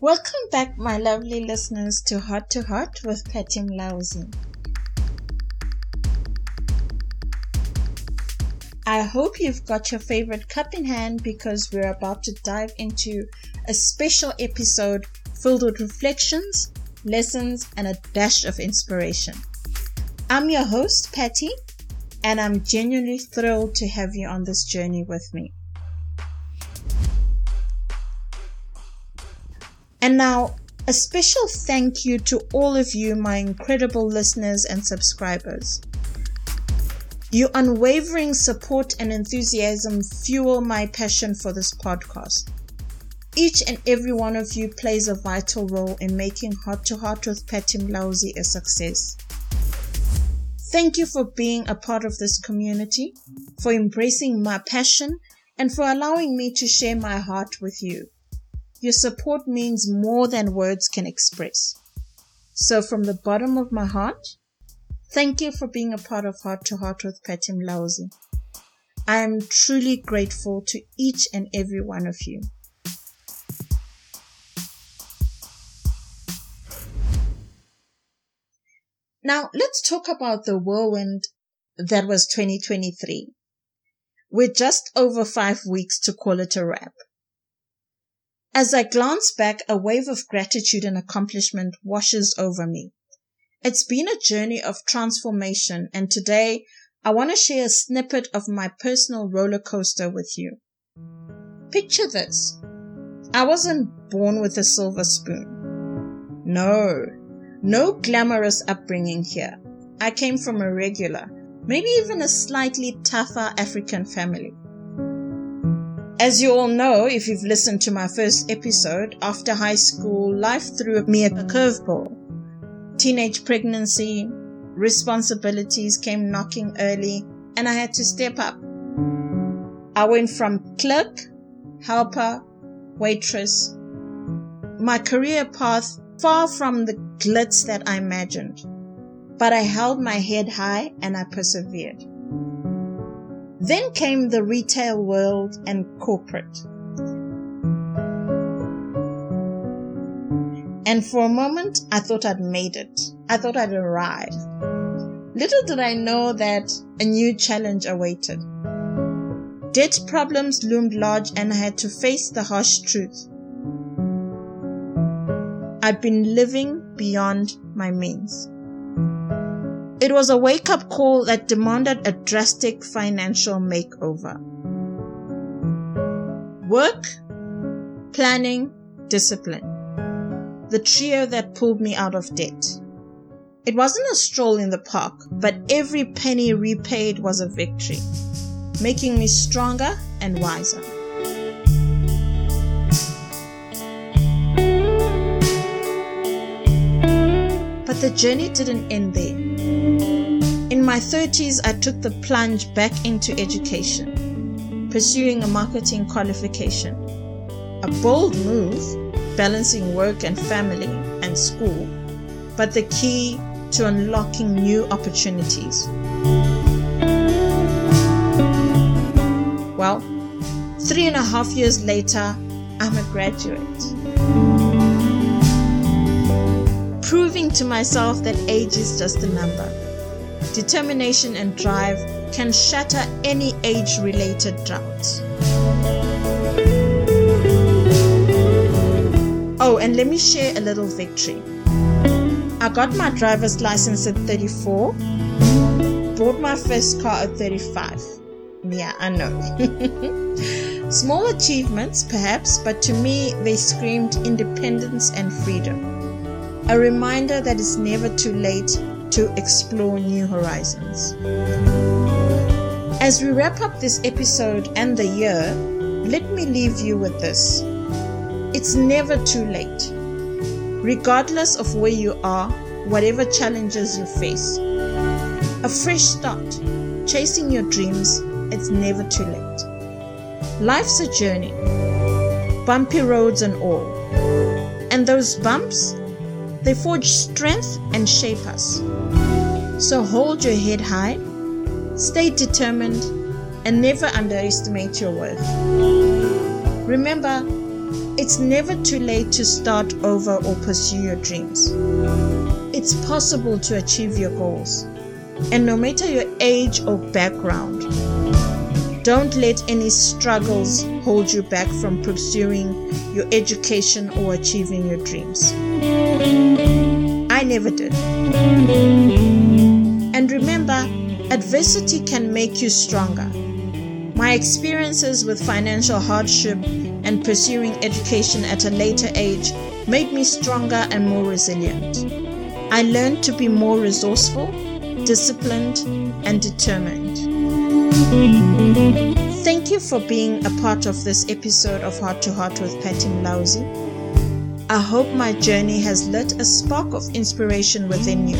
Welcome back, my lovely listeners, to Heart to Heart with Patty Mlauzi. I hope you've got your favorite cup in hand because we're about to dive into a special episode filled with reflections, lessons, and a dash of inspiration. I'm your host, Patty, and I'm genuinely thrilled to have you on this journey with me. And now, a special thank you to all of you, my incredible listeners and subscribers. Your unwavering support and enthusiasm fuel my passion for this podcast. Each and every one of you plays a vital role in making Heart to Heart with Patty Mlauzi a success. Thank you for being a part of this community, for embracing my passion, and for allowing me to share my heart with you. Your support means more than words can express. So, from the bottom of my heart, thank you for being a part of Heart to Heart with Patty Mlauzi. I am truly grateful to each and every one of you. Now, let's talk about the whirlwind that was 2023. We're just over five weeks to call it a wrap. As I glance back, a wave of gratitude and accomplishment washes over me. It's been a journey of transformation, and today I want to share a snippet of my personal roller coaster with you. Picture this. I wasn't born with a silver spoon. No, no glamorous upbringing here. I came from a regular, maybe even a slightly tougher African family. As you all know, if you've listened to my first episode, after high school, life threw me a curveball. Teenage pregnancy, responsibilities came knocking early, and I had to step up. I went from clerk, helper, waitress. My career path far from the glitz that I imagined, but I held my head high and I persevered. Then came the retail world and corporate. And for a moment, I thought I'd made it. I thought I'd arrived. Little did I know that a new challenge awaited. Debt problems loomed large and I had to face the harsh truth. I'd been living beyond my means. It was a wake up call that demanded a drastic financial makeover. Work, planning, discipline. The trio that pulled me out of debt. It wasn't a stroll in the park, but every penny repaid was a victory, making me stronger and wiser. But the journey didn't end there. In my 30s, I took the plunge back into education, pursuing a marketing qualification. A bold move, balancing work and family and school, but the key to unlocking new opportunities. Well, three and a half years later, I'm a graduate. Proving to myself that age is just a number determination, and drive can shatter any age related droughts. Oh, and let me share a little victory. I got my driver's license at 34, bought my first car at 35. Yeah, I know. Small achievements, perhaps, but to me they screamed independence and freedom. A reminder that it's never too late to explore new horizons. As we wrap up this episode and the year, let me leave you with this. It's never too late. Regardless of where you are, whatever challenges you face, a fresh start, chasing your dreams, it's never too late. Life's a journey, bumpy roads and all. And those bumps, they forge strength and shape us. So hold your head high, stay determined, and never underestimate your worth. Remember, It's never too late to start over or pursue your dreams. It's possible to achieve your goals. And no matter your age or background, don't let any struggles hold you back from pursuing your education or achieving your dreams. And remember, adversity can make you stronger. My experiences with financial hardship and pursuing education at a later age made me stronger and more resilient. I learned to be more resourceful, disciplined, and determined. Thank you for being a part of this episode of Heart to Heart with Patty Mlauzi. I hope my journey has lit a spark of inspiration within you.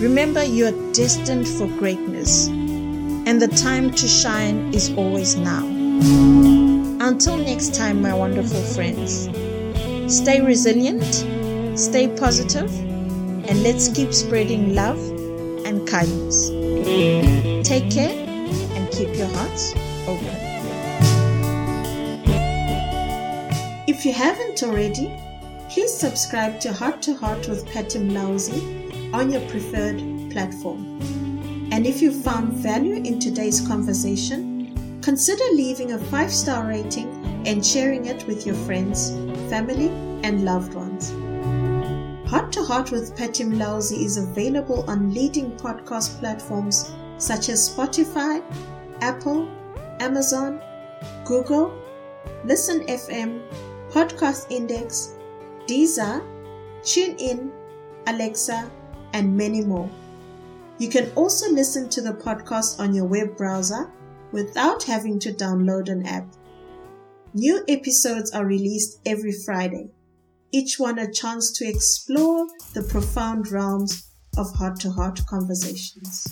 Remember, you are destined for greatness and the time to shine is always now. Until next time, my wonderful friends, stay resilient, stay positive, and let's keep spreading love and kindness. Take care and keep your hearts open. If you haven't already, please subscribe to Heart to Heart with Patty Mlauzi on your preferred platform. And if you found value in today's conversation, consider leaving a five star rating and sharing it with your friends, family, and loved ones. Heart to Heart with Patty Mlauzi is available on leading podcast platforms such as Spotify, Apple, Amazon, Google, Listen FM, Podcast Index, Deezer, TuneIn, Alexa, and many more. You can also listen to the podcast on your web browser without having to download an app. New episodes are released every Friday, each one a chance to explore the profound realms of heart to heart conversations.